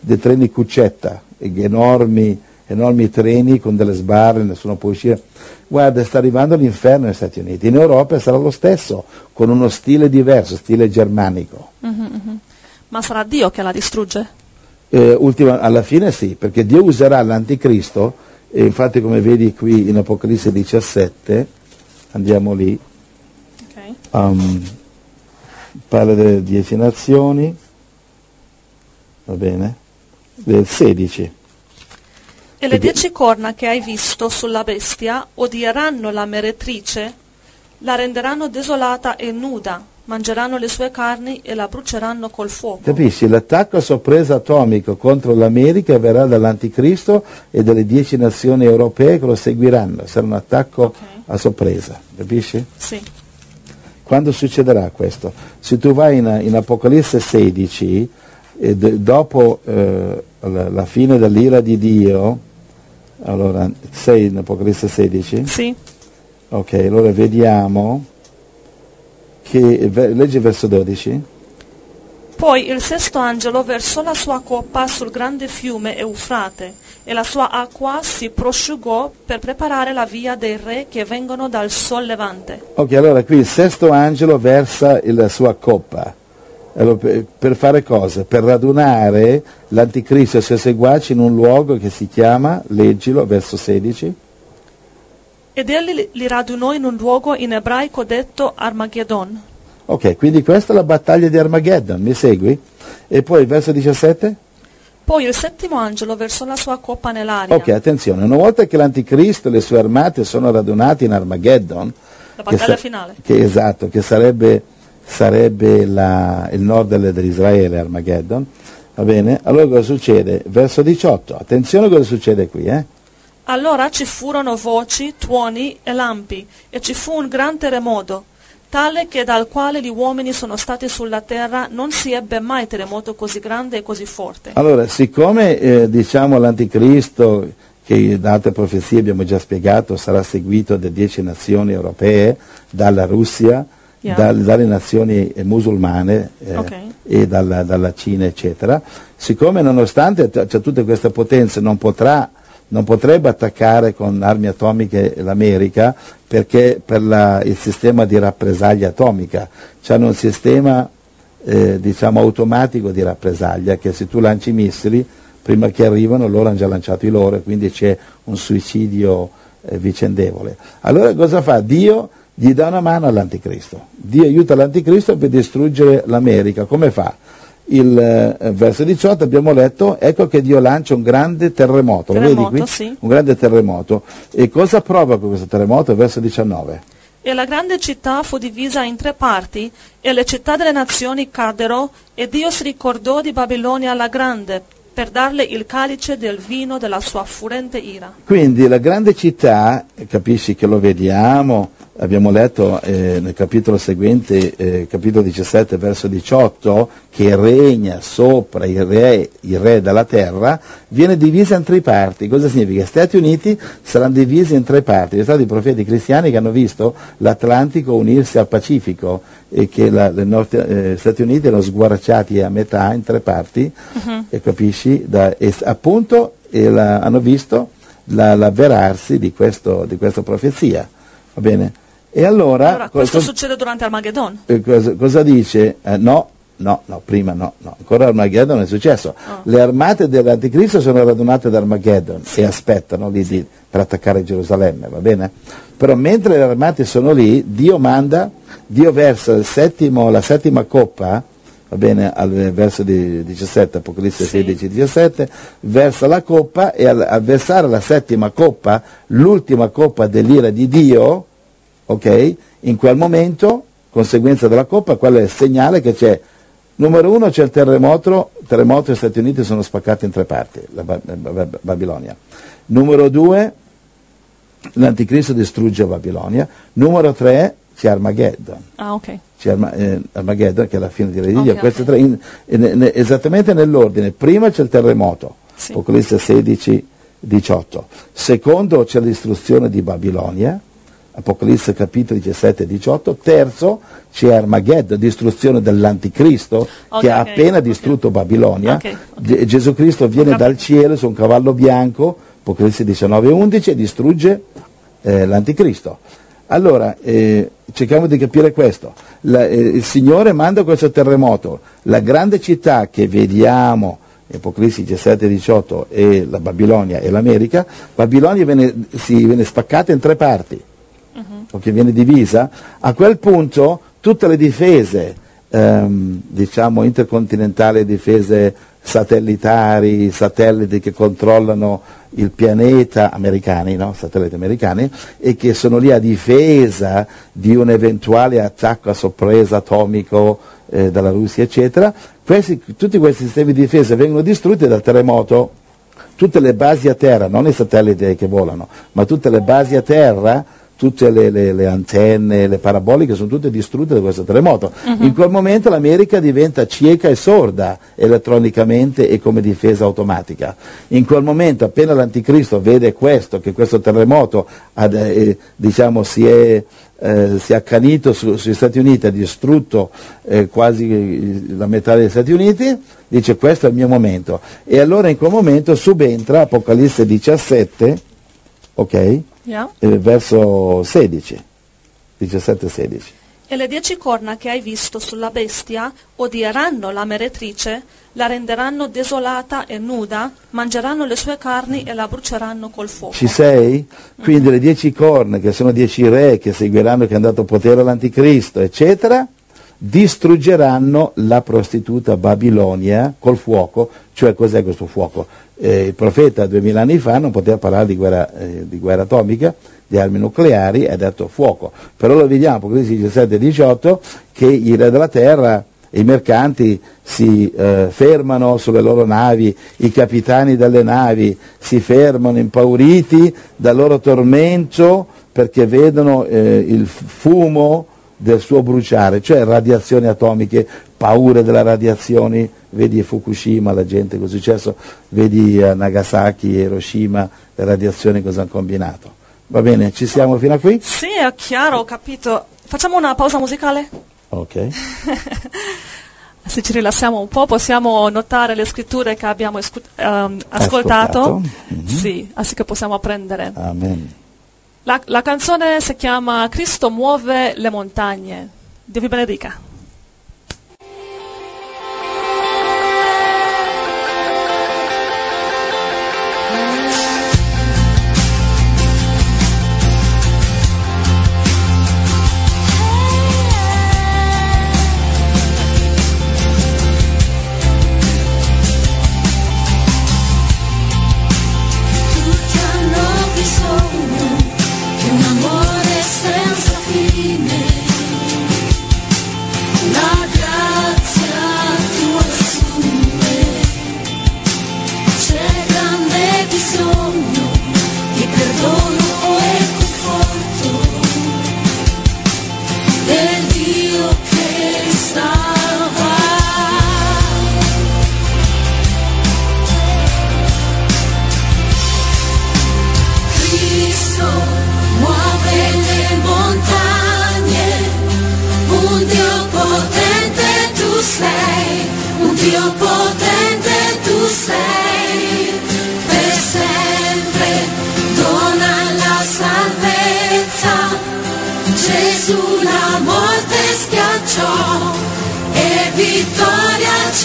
dei treni cuccetta, enormi, enormi treni con delle sbarre, nessuno può uscire. Guarda, sta arrivando l'inferno negli Stati Uniti. In Europa sarà lo stesso, con uno stile diverso, stile germanico. Mm-hmm. Ma sarà Dio che la distrugge? Eh, ultima, alla fine sì, perché Dio userà l'anticristo, e infatti come vedi qui in Apocalisse 17, andiamo lì, okay. um, parla delle dieci nazioni, va bene, del 16. E le dieci corna che hai visto sulla bestia odieranno la meretrice, la renderanno desolata e nuda, mangeranno le sue carni e la bruceranno col fuoco. Capisci? L'attacco a sorpresa atomico contro l'America verrà dall'anticristo e dalle dieci nazioni europee che lo seguiranno. Sarà un attacco okay. a sorpresa, capisci? Sì. Quando succederà questo? Se tu vai in, in Apocalisse 16, eh, dopo eh, la, la, fine dell'ira di Dio, allora sei in Apocalisse 16? Sì. Ok, allora vediamo che legge verso 12. Poi il sesto angelo versò la sua coppa sul grande fiume Eufrate e la sua acqua si prosciugò per preparare la via dei re che vengono dal sol levante. Ok, allora qui il sesto angelo versa la sua coppa. Allora, per, per, fare cosa? Per radunare l'anticristo e i suoi seguaci in un luogo che si chiama, leggilo, verso 16. Ed egli li radunò in un luogo in ebraico detto Armageddon. Ok, quindi questa è la battaglia di Armageddon, mi segui? E poi il verso 17? Poi il settimo angelo versò la sua coppa nell'aria. Ok, attenzione, una volta che l'anticristo e le sue armate sono radunati in Armageddon, la battaglia che finale. Che, esatto, che sarebbe, sarebbe la, il nord dell'Israele, Armageddon, va bene? Allora cosa succede? Verso 18, attenzione cosa succede qui, eh? Allora ci furono voci, tuoni e lampi, e ci fu un gran terremoto, tale che dal quale gli uomini sono stati sulla terra non si ebbe mai terremoto così grande e così forte. Allora, siccome eh, diciamo l'anticristo, che da altre profezie abbiamo già spiegato, sarà seguito da dieci nazioni europee, dalla Russia, Yeah. dal- dalle nazioni eh, musulmane eh, Ok. e dalla, dalla Cina, eccetera, siccome nonostante t- c'è tutte queste potenze non potrà non potrebbe attaccare con armi atomiche l'America perché per la- il sistema di rappresaglia atomica hanno un sistema eh, diciamo automatico di rappresaglia che se tu lanci missili prima che arrivano loro hanno già lanciato i loro e quindi c'è un suicidio eh, vicendevole. Allora cosa fa? Dio gli dà una mano all'anticristo. Dio aiuta l'anticristo per distruggere l'America. Come fa? Il eh, verso 18 abbiamo letto, ecco che Dio lancia un grande terremoto, lo vedi Terremoto, qui? sì. Un grande terremoto. E cosa provoca questo terremoto? Verso 19. E la grande città fu divisa in tre parti, e le città delle nazioni caddero, e Dio si ricordò di Babilonia la grande, per darle il calice del vino della sua furente ira. Quindi la grande città, capisci che lo vediamo, abbiamo letto eh, nel capitolo seguente, eh, capitolo 17, verso 18, che regna sopra il re, il re della terra, viene divisa in tre parti. Cosa significa? Gli Stati Uniti saranno divisi in tre parti. Ci sono stati profeti cristiani che hanno visto l'Atlantico unirsi al Pacifico e che la, Nord, eh, Stati Uniti erano sguarciati a metà in tre parti, uh-huh. e capisci? Da, e appunto la, hanno visto l'avverarsi di, questo, di questa profezia. Va bene? E allora, allora questo cosa, succede durante Armageddon? Eh, cosa, cosa, dice? Eh, no, no, no, prima no, no, ancora Armageddon è successo. Oh. Le armate dell'Anticristo sono radunate ad Armageddon sì. e aspettano lì sì. di, per attaccare Gerusalemme, va bene? Però mentre le armate sono lì, Dio manda, Dio versa settimo, la settima coppa, va bene, al verso 17, Apocalisse sì. 16, 17, versa la coppa e al, al versare la settima coppa, l'ultima coppa dell'ira di Dio, ok? In quel momento, conseguenza della coppa, quello è il segnale che c'è, numero uno c'è il terremoto, terremoto e gli Stati Uniti sono spaccati in tre parti, la Babilonia. Numero due, l'anticristo distrugge Babilonia. Numero tre, c'è Armageddon. Ah, ok. C'è Arma, eh, Armageddon, che è la fine di Re di Dio. Okay, okay. In, in, in, esattamente nell'ordine. Prima c'è il terremoto, sì. Apocalisse 16, 18. Secondo c'è l'istruzione di Babilonia Apocalisse capitoli 17 e 18. Terzo, c'è Armageddon, distruzione dell'anticristo okay, che ha okay, appena okay. distrutto Babilonia. Gesù Cristo viene dal cielo su un cavallo bianco, Apocalisse 19 e 11, e distrugge eh, l'anticristo. Allora, eh, cerchiamo di capire questo. La, eh, il Signore manda questo terremoto. La grande città che vediamo Apocalisse 17 e 18 e la Babilonia e l'America, Babilonia viene, si, viene spaccata in tre parti o che viene divisa, a quel punto tutte le difese, ehm, diciamo intercontinentali, difese satellitari, satelliti che controllano il pianeta americani, no? satelliti americani, e che sono lì a difesa di un eventuale attacco a sorpresa atomico eh, dalla Russia, eccetera, questi, tutti questi sistemi di difesa vengono distrutti dal terremoto. Tutte le basi a terra, non i satelliti che volano, ma tutte le basi a terra tutte le, le, le, antenne, le paraboliche sono tutte distrutte da questo terremoto. Uh-huh. In quel momento l'America diventa cieca e sorda elettronicamente e come difesa automatica. In quel momento appena l'anticristo vede questo, che questo terremoto ad, eh, diciamo, si è eh, si è accanito su, sugli Stati Uniti, ha distrutto eh, quasi la metà degli Stati Uniti, dice questo è il mio momento. E allora in quel momento subentra Apocalisse 17, ok? Yeah. Eh, verso 16, 17-16. E le dieci corna che hai visto sulla bestia odieranno la meretrice, la renderanno desolata e nuda, mangeranno le sue carni e la bruceranno col fuoco. Ci sei? Quindi mm-hmm. le dieci corna, che sono dieci re che seguiranno che hanno dato potere all'anticristo, eccetera, distruggeranno la prostituta Babilonia col fuoco, cioè cos'è questo fuoco? Eh, il profeta duemila anni fa non poteva parlare di guerra, eh, di guerra atomica, di armi nucleari, ha detto fuoco, però lo vediamo, Apocalisse 17 e 18, che i re della terra i mercanti si eh, fermano sulle loro navi, i capitani delle navi si fermano impauriti dal loro tormento perché vedono eh, il fumo del suo bruciare, cioè radiazioni atomiche, paure delle radiazioni, vedi Fukushima, la gente cosa è successo, vedi a Nagasaki, Hiroshima, le radiazioni cosa hanno combinato. Va bene, ci siamo fino a qui? Sì, è chiaro, ho capito. Facciamo una pausa musicale? Ok. Se ci rilassiamo un po' possiamo notare le scritture che abbiamo escu- um, ascoltato, ascoltato. Mm-hmm. Sì, così che possiamo apprendere. Amen. La, la canzone si chiama Cristo muove le montagne. Dio vi benedica.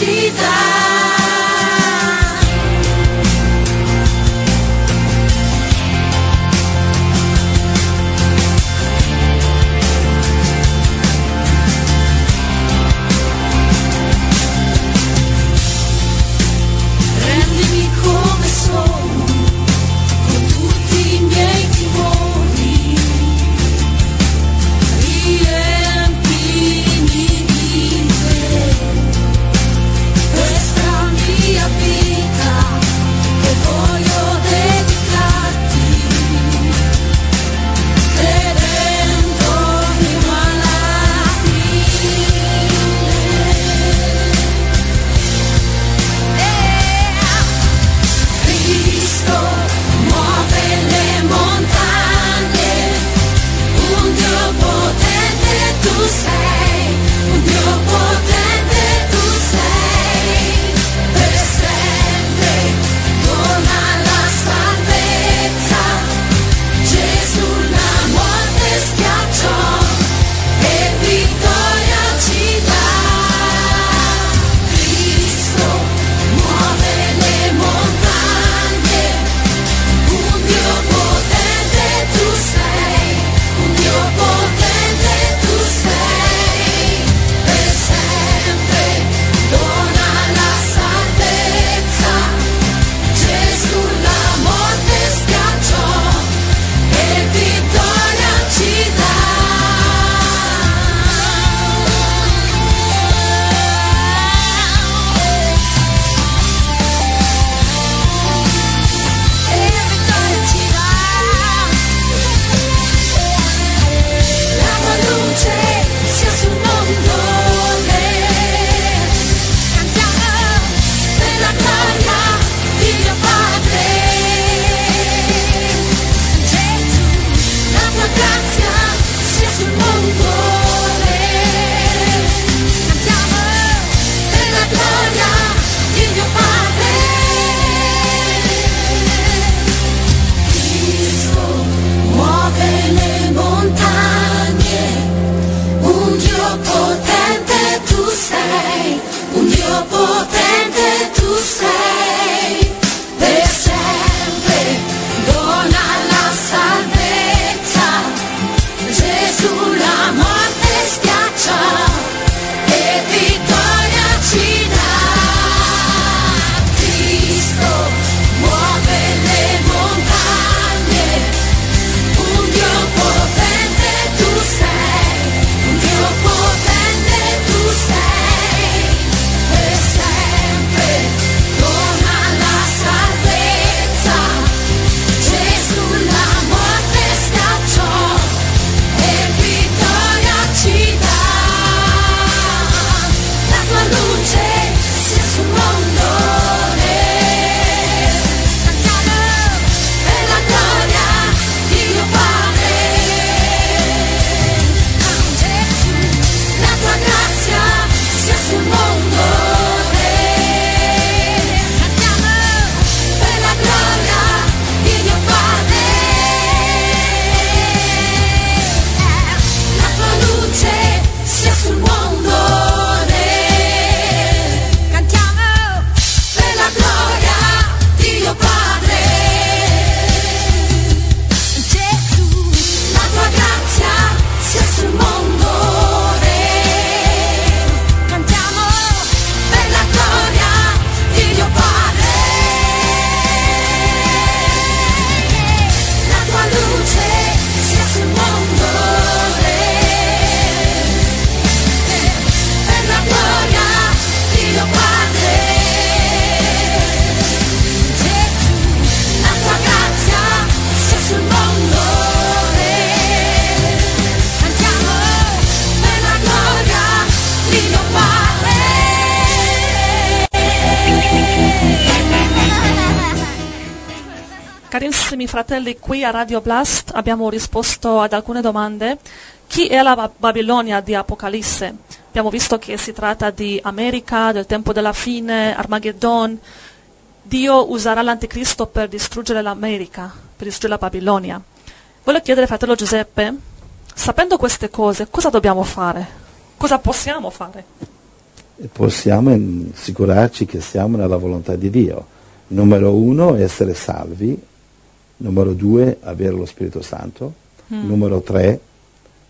Vittoria ci fratelli, qui a Radio Blast abbiamo risposto ad alcune domande. Chi è la Ba- Babilonia di Apocalisse? Abbiamo visto che si tratta di America, del tempo della fine, Armageddon. Dio userà l'anticristo per distruggere l'America, per distruggere la Babilonia. Voglio chiedere, fratello Giuseppe, sapendo queste cose, cosa dobbiamo fare? Cosa possiamo fare? Possiamo assicurarci che siamo nella volontà di Dio. Numero uno, essere salvi. Numero due, avere lo Spirito Santo. Numero tre,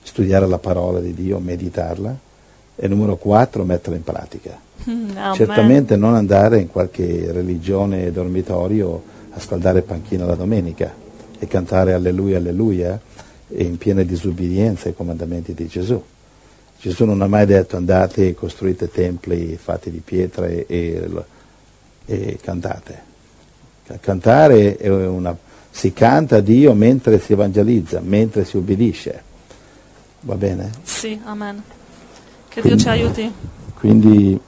studiare la parola di Dio, meditarla. E numero quattro, metterla in pratica. Mm, amen. Certamente non andare in qualche religione dormitorio a scaldare panchina la domenica e cantare alleluia, alleluia e in piena disobbedienza ai comandamenti di Gesù. Gesù non ha mai detto andate e costruite templi fatti di pietre e, e cantate. Cantare è una, si canta a Dio mentre si evangelizza, mentre si obbedisce. Va bene? Sì, amen. Che Dio ci aiuti. Quindi,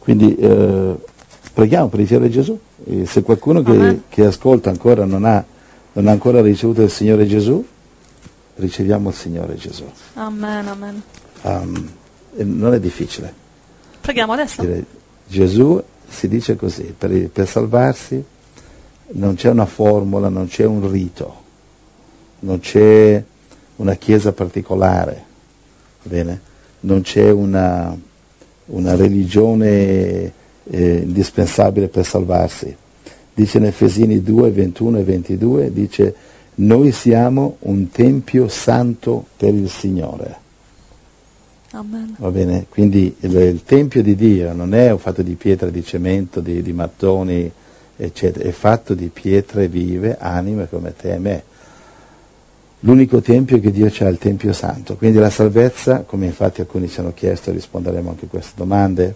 quindi eh, preghiamo per ricevere Gesù. E se qualcuno che, che ascolta ancora non ha, non ha ancora ricevuto il Signore Gesù, riceviamo il Signore Gesù. Amen, amen. Um, non è difficile. Preghiamo adesso. Dire, Gesù si dice così, per, per salvarsi non c'è una formula, non c'è un rito, non c'è una chiesa particolare, bene? non c'è una, una religione eh, indispensabile per salvarsi. Dice in Efesini 2, 21 e 22, dice noi siamo un tempio santo per il Signore. Amen. Va bene? Quindi il, il Tempio di Dio non è fatto di pietre, di cemento, di, di mattoni, eccetera, è fatto di pietre vive, anime come te e me. L'unico Tempio che Dio ha è il Tempio Santo. Quindi la salvezza, come infatti alcuni ci hanno chiesto, risponderemo anche a queste domande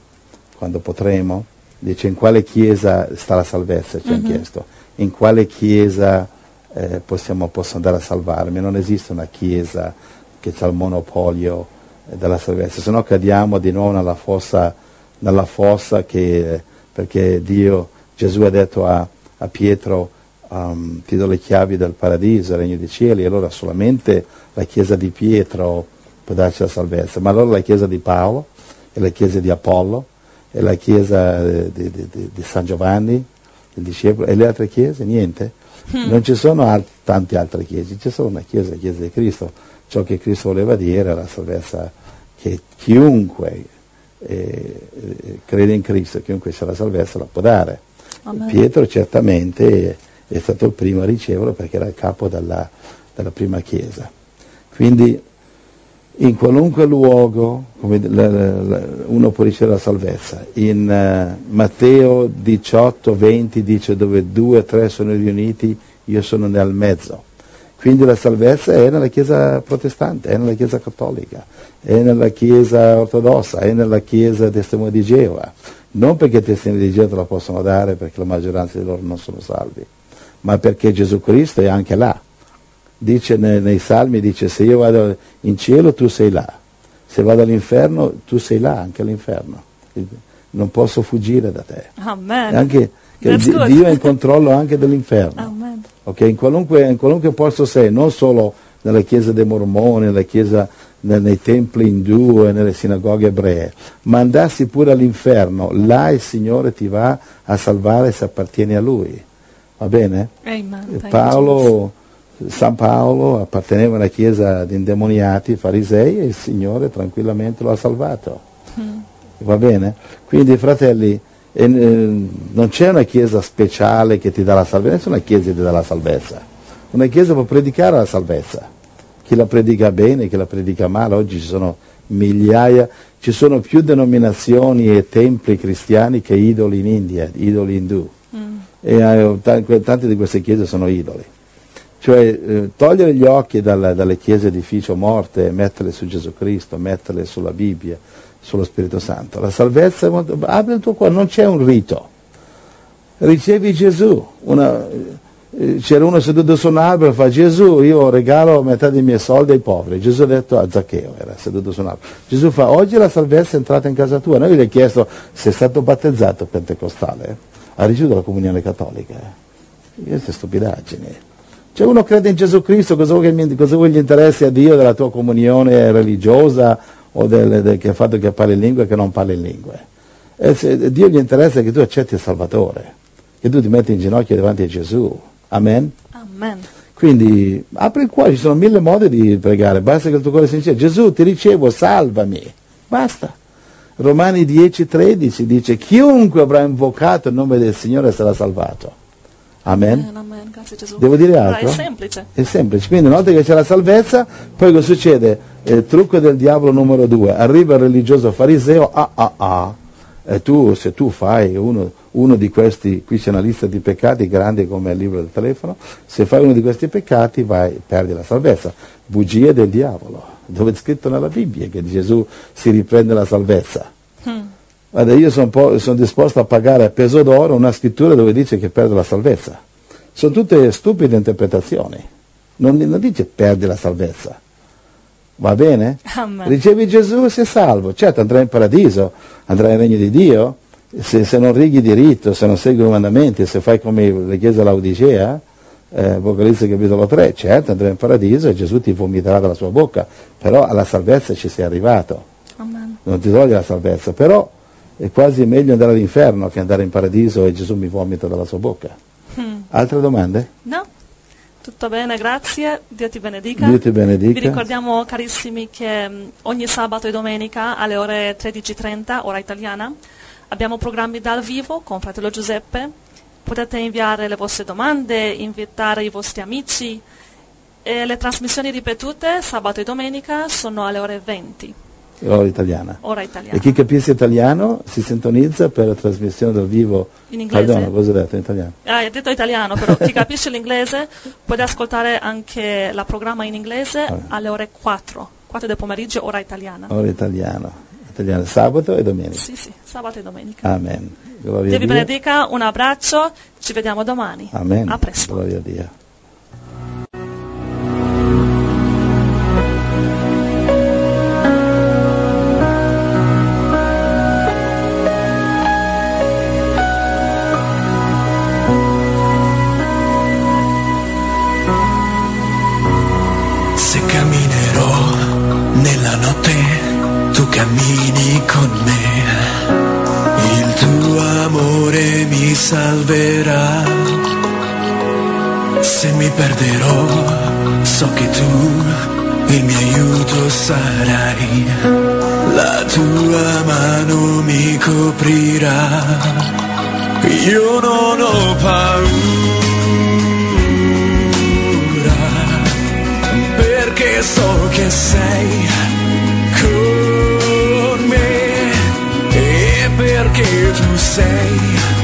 quando potremo, dice in quale chiesa sta la salvezza, ci hanno chiesto, in quale chiesa eh, possiamo, posso andare a salvarmi. Non esiste una chiesa che ha il monopolio eh, della salvezza, se no cadiamo di nuovo nella fossa, nella fossa che, perché Dio, Gesù ha detto a, a Pietro, um, ti do le chiavi del paradiso, regno dei cieli, e allora solamente la chiesa di Pietro può darci la salvezza, ma allora la chiesa di Paolo, e la chiesa di Apollo, e la chiesa eh, di, di- di- di San Giovanni, il discepolo, e le altre chiese? Niente. Non ci sono al- tante altre chiese, c'è solo una chiesa, la chiesa di Cristo. Ciò che Cristo voleva dire era la salvezza che chiunque eh, eh, crede in Cristo, chiunque c'è la salvezza la può dare. Pietro certamente è stato il primo a riceverlo perché era il capo della, della prima chiesa. Quindi in qualunque luogo uno può ricevere la salvezza. In eh, Matteo 18, 20 dice dove due o tre sono riuniti, io sono nel mezzo. Quindi la salvezza è nella Chiesa protestante, è nella Chiesa cattolica, è nella Chiesa ortodossa, è nella Chiesa testimone di Geova. Non perché i testimoni di Geova te la possono dare perché la maggioranza di loro non sono salvi, ma perché Gesù Cristo è anche là dice nei, nei salmi, dice se io vado in cielo tu sei là, se vado all'inferno tu sei là anche all'inferno, non posso fuggire da te. Amen. Anche. Dio è in controllo anche dell'inferno. Amen. Ok, In, qualunque, in qualunque posto sei, non solo nella chiesa dei mormoni, nella chiesa, nei templi indù e nelle sinagoghe ebree, ma andassi pure all'inferno, là il Signore ti va a salvare se appartieni a Lui. Va bene? E Jesus. Paolo, San Paolo apparteneva a una chiesa di indemoniati, farisei, e il Signore tranquillamente lo ha salvato. Va bene? Quindi, fratelli, eh, eh, non c'è una chiesa speciale che ti dà la salvezza, nessuna chiesa ti dà la salvezza. Una chiesa può predicare la salvezza. Chi la predica bene, chi la predica male, oggi ci sono migliaia, ci sono più denominazioni e templi cristiani che idoli in India, idoli indù. E eh, ta- tante di queste chiese sono idoli. Cioè eh, togliere gli occhi dalla- dalle chiese edificio morte e metterle su Gesù Cristo, metterle sulla Bibbia, sullo Spirito Santo. La salvezza, è molto- apri il tuo cuore, non c'è un rito. Ricevi Gesù. Una- c'era uno seduto su un albero e fa Gesù, io regalo metà dei miei soldi ai poveri. Gesù ha detto a Zaccheo, era seduto su un albero. Gesù fa, oggi la salvezza è entrata in casa tua. Noi gli abbiamo chiesto se è stato battezzato pentecostale. Ha ricevuto la comunione cattolica. eh. Queste stupidaggini. Cioè uno crede in Gesù Cristo, cosa vuoi, cosa vuoi gli interessi a Dio della tua comunione religiosa o del, del- che ha fatto che parli in lingue e che non parli in lingue? Se- Dio gli interessa che tu accetti il Salvatore, che tu ti metti in ginocchio davanti a Gesù. Amen? Amen. Quindi apri il cuore, ci sono mille modi di pregare, basta che il tuo cuore sia sincero. Gesù ti ricevo, salvami. Basta. Romani 10:13 dice chiunque avrà invocato il nome del Signore sarà salvato. Amen. Amen, amen. Grazie Gesù. Devo dire altro? È semplice. È semplice, quindi una volta che c'è la salvezza, poi cosa succede? Il trucco del diavolo numero due, arriva il religioso fariseo, ah ah ah, e tu, se tu fai uno, uno di questi, qui c'è una lista di peccati grande come il libro del telefono, se fai uno di questi peccati vai, perdi la salvezza. Bugie del diavolo, dove è scritto nella Bibbia che Gesù si riprende la salvezza. Guarda, io sono son disposto a pagare a peso d'oro una scrittura dove dice che perdo la salvezza. Sono tutte stupide interpretazioni. Non, non dice perdi la salvezza. Va bene? Amen. Ricevi Gesù e sei salvo. Certo, andrai in paradiso, andrai nel regno di Dio. Se, se non righi diritto, se non segui i comandamenti, se fai come le chiese all'Odicea, eh, Apocalisse capitolo 3, certo andrai in paradiso e Gesù ti vomiterà dalla sua bocca. Però alla salvezza ci sei arrivato Amen. non ti toglie la salvezza, però è quasi meglio andare all'inferno che andare in paradiso e Gesù mi vomita dalla sua bocca. Altre domande? No? Tutto bene, grazie. Dio ti benedica. Dio ti benedica. Vi ricordiamo, carissimi, che mh, ogni sabato e domenica alle ore 13.30, ora italiana, abbiamo programmi dal vivo con fratello Giuseppe. Potete inviare le vostre domande, invitare i vostri amici. E le trasmissioni ripetute sabato e domenica sono alle ore 20, Ora italiana. ora italiana. E chi capisce italiano si sintonizza per la trasmissione dal vivo. In inglese? Perdono, cosa ho detto in italiano? Ah, hai detto italiano, però chi capisce l'inglese può ascoltare anche la programma in inglese alle ore 4, 4 del pomeriggio, ora italiana. Ora italiano. italiano. Sabato e domenica. Sì, sì, sabato e domenica. Amen. Dio vi benedica, un abbraccio, ci vediamo domani. Amen. A presto. Gloria a Dio. Salverà. Se mi perderò, so che tu il mio aiuto sarai. La tua mano mi coprirà. Io non ho paura perché so che sei con me e perché tu sei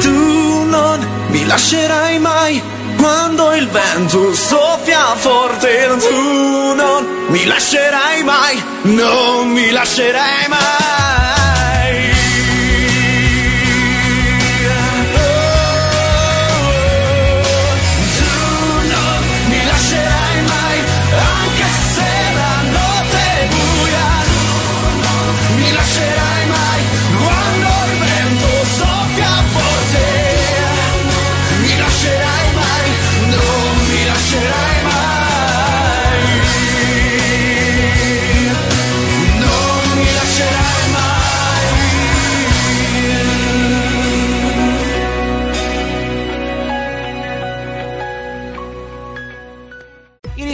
tu non mi lascerai mai. Quando il vento soffia forte, tu non mi lascerai mai, non mi lascerai mai.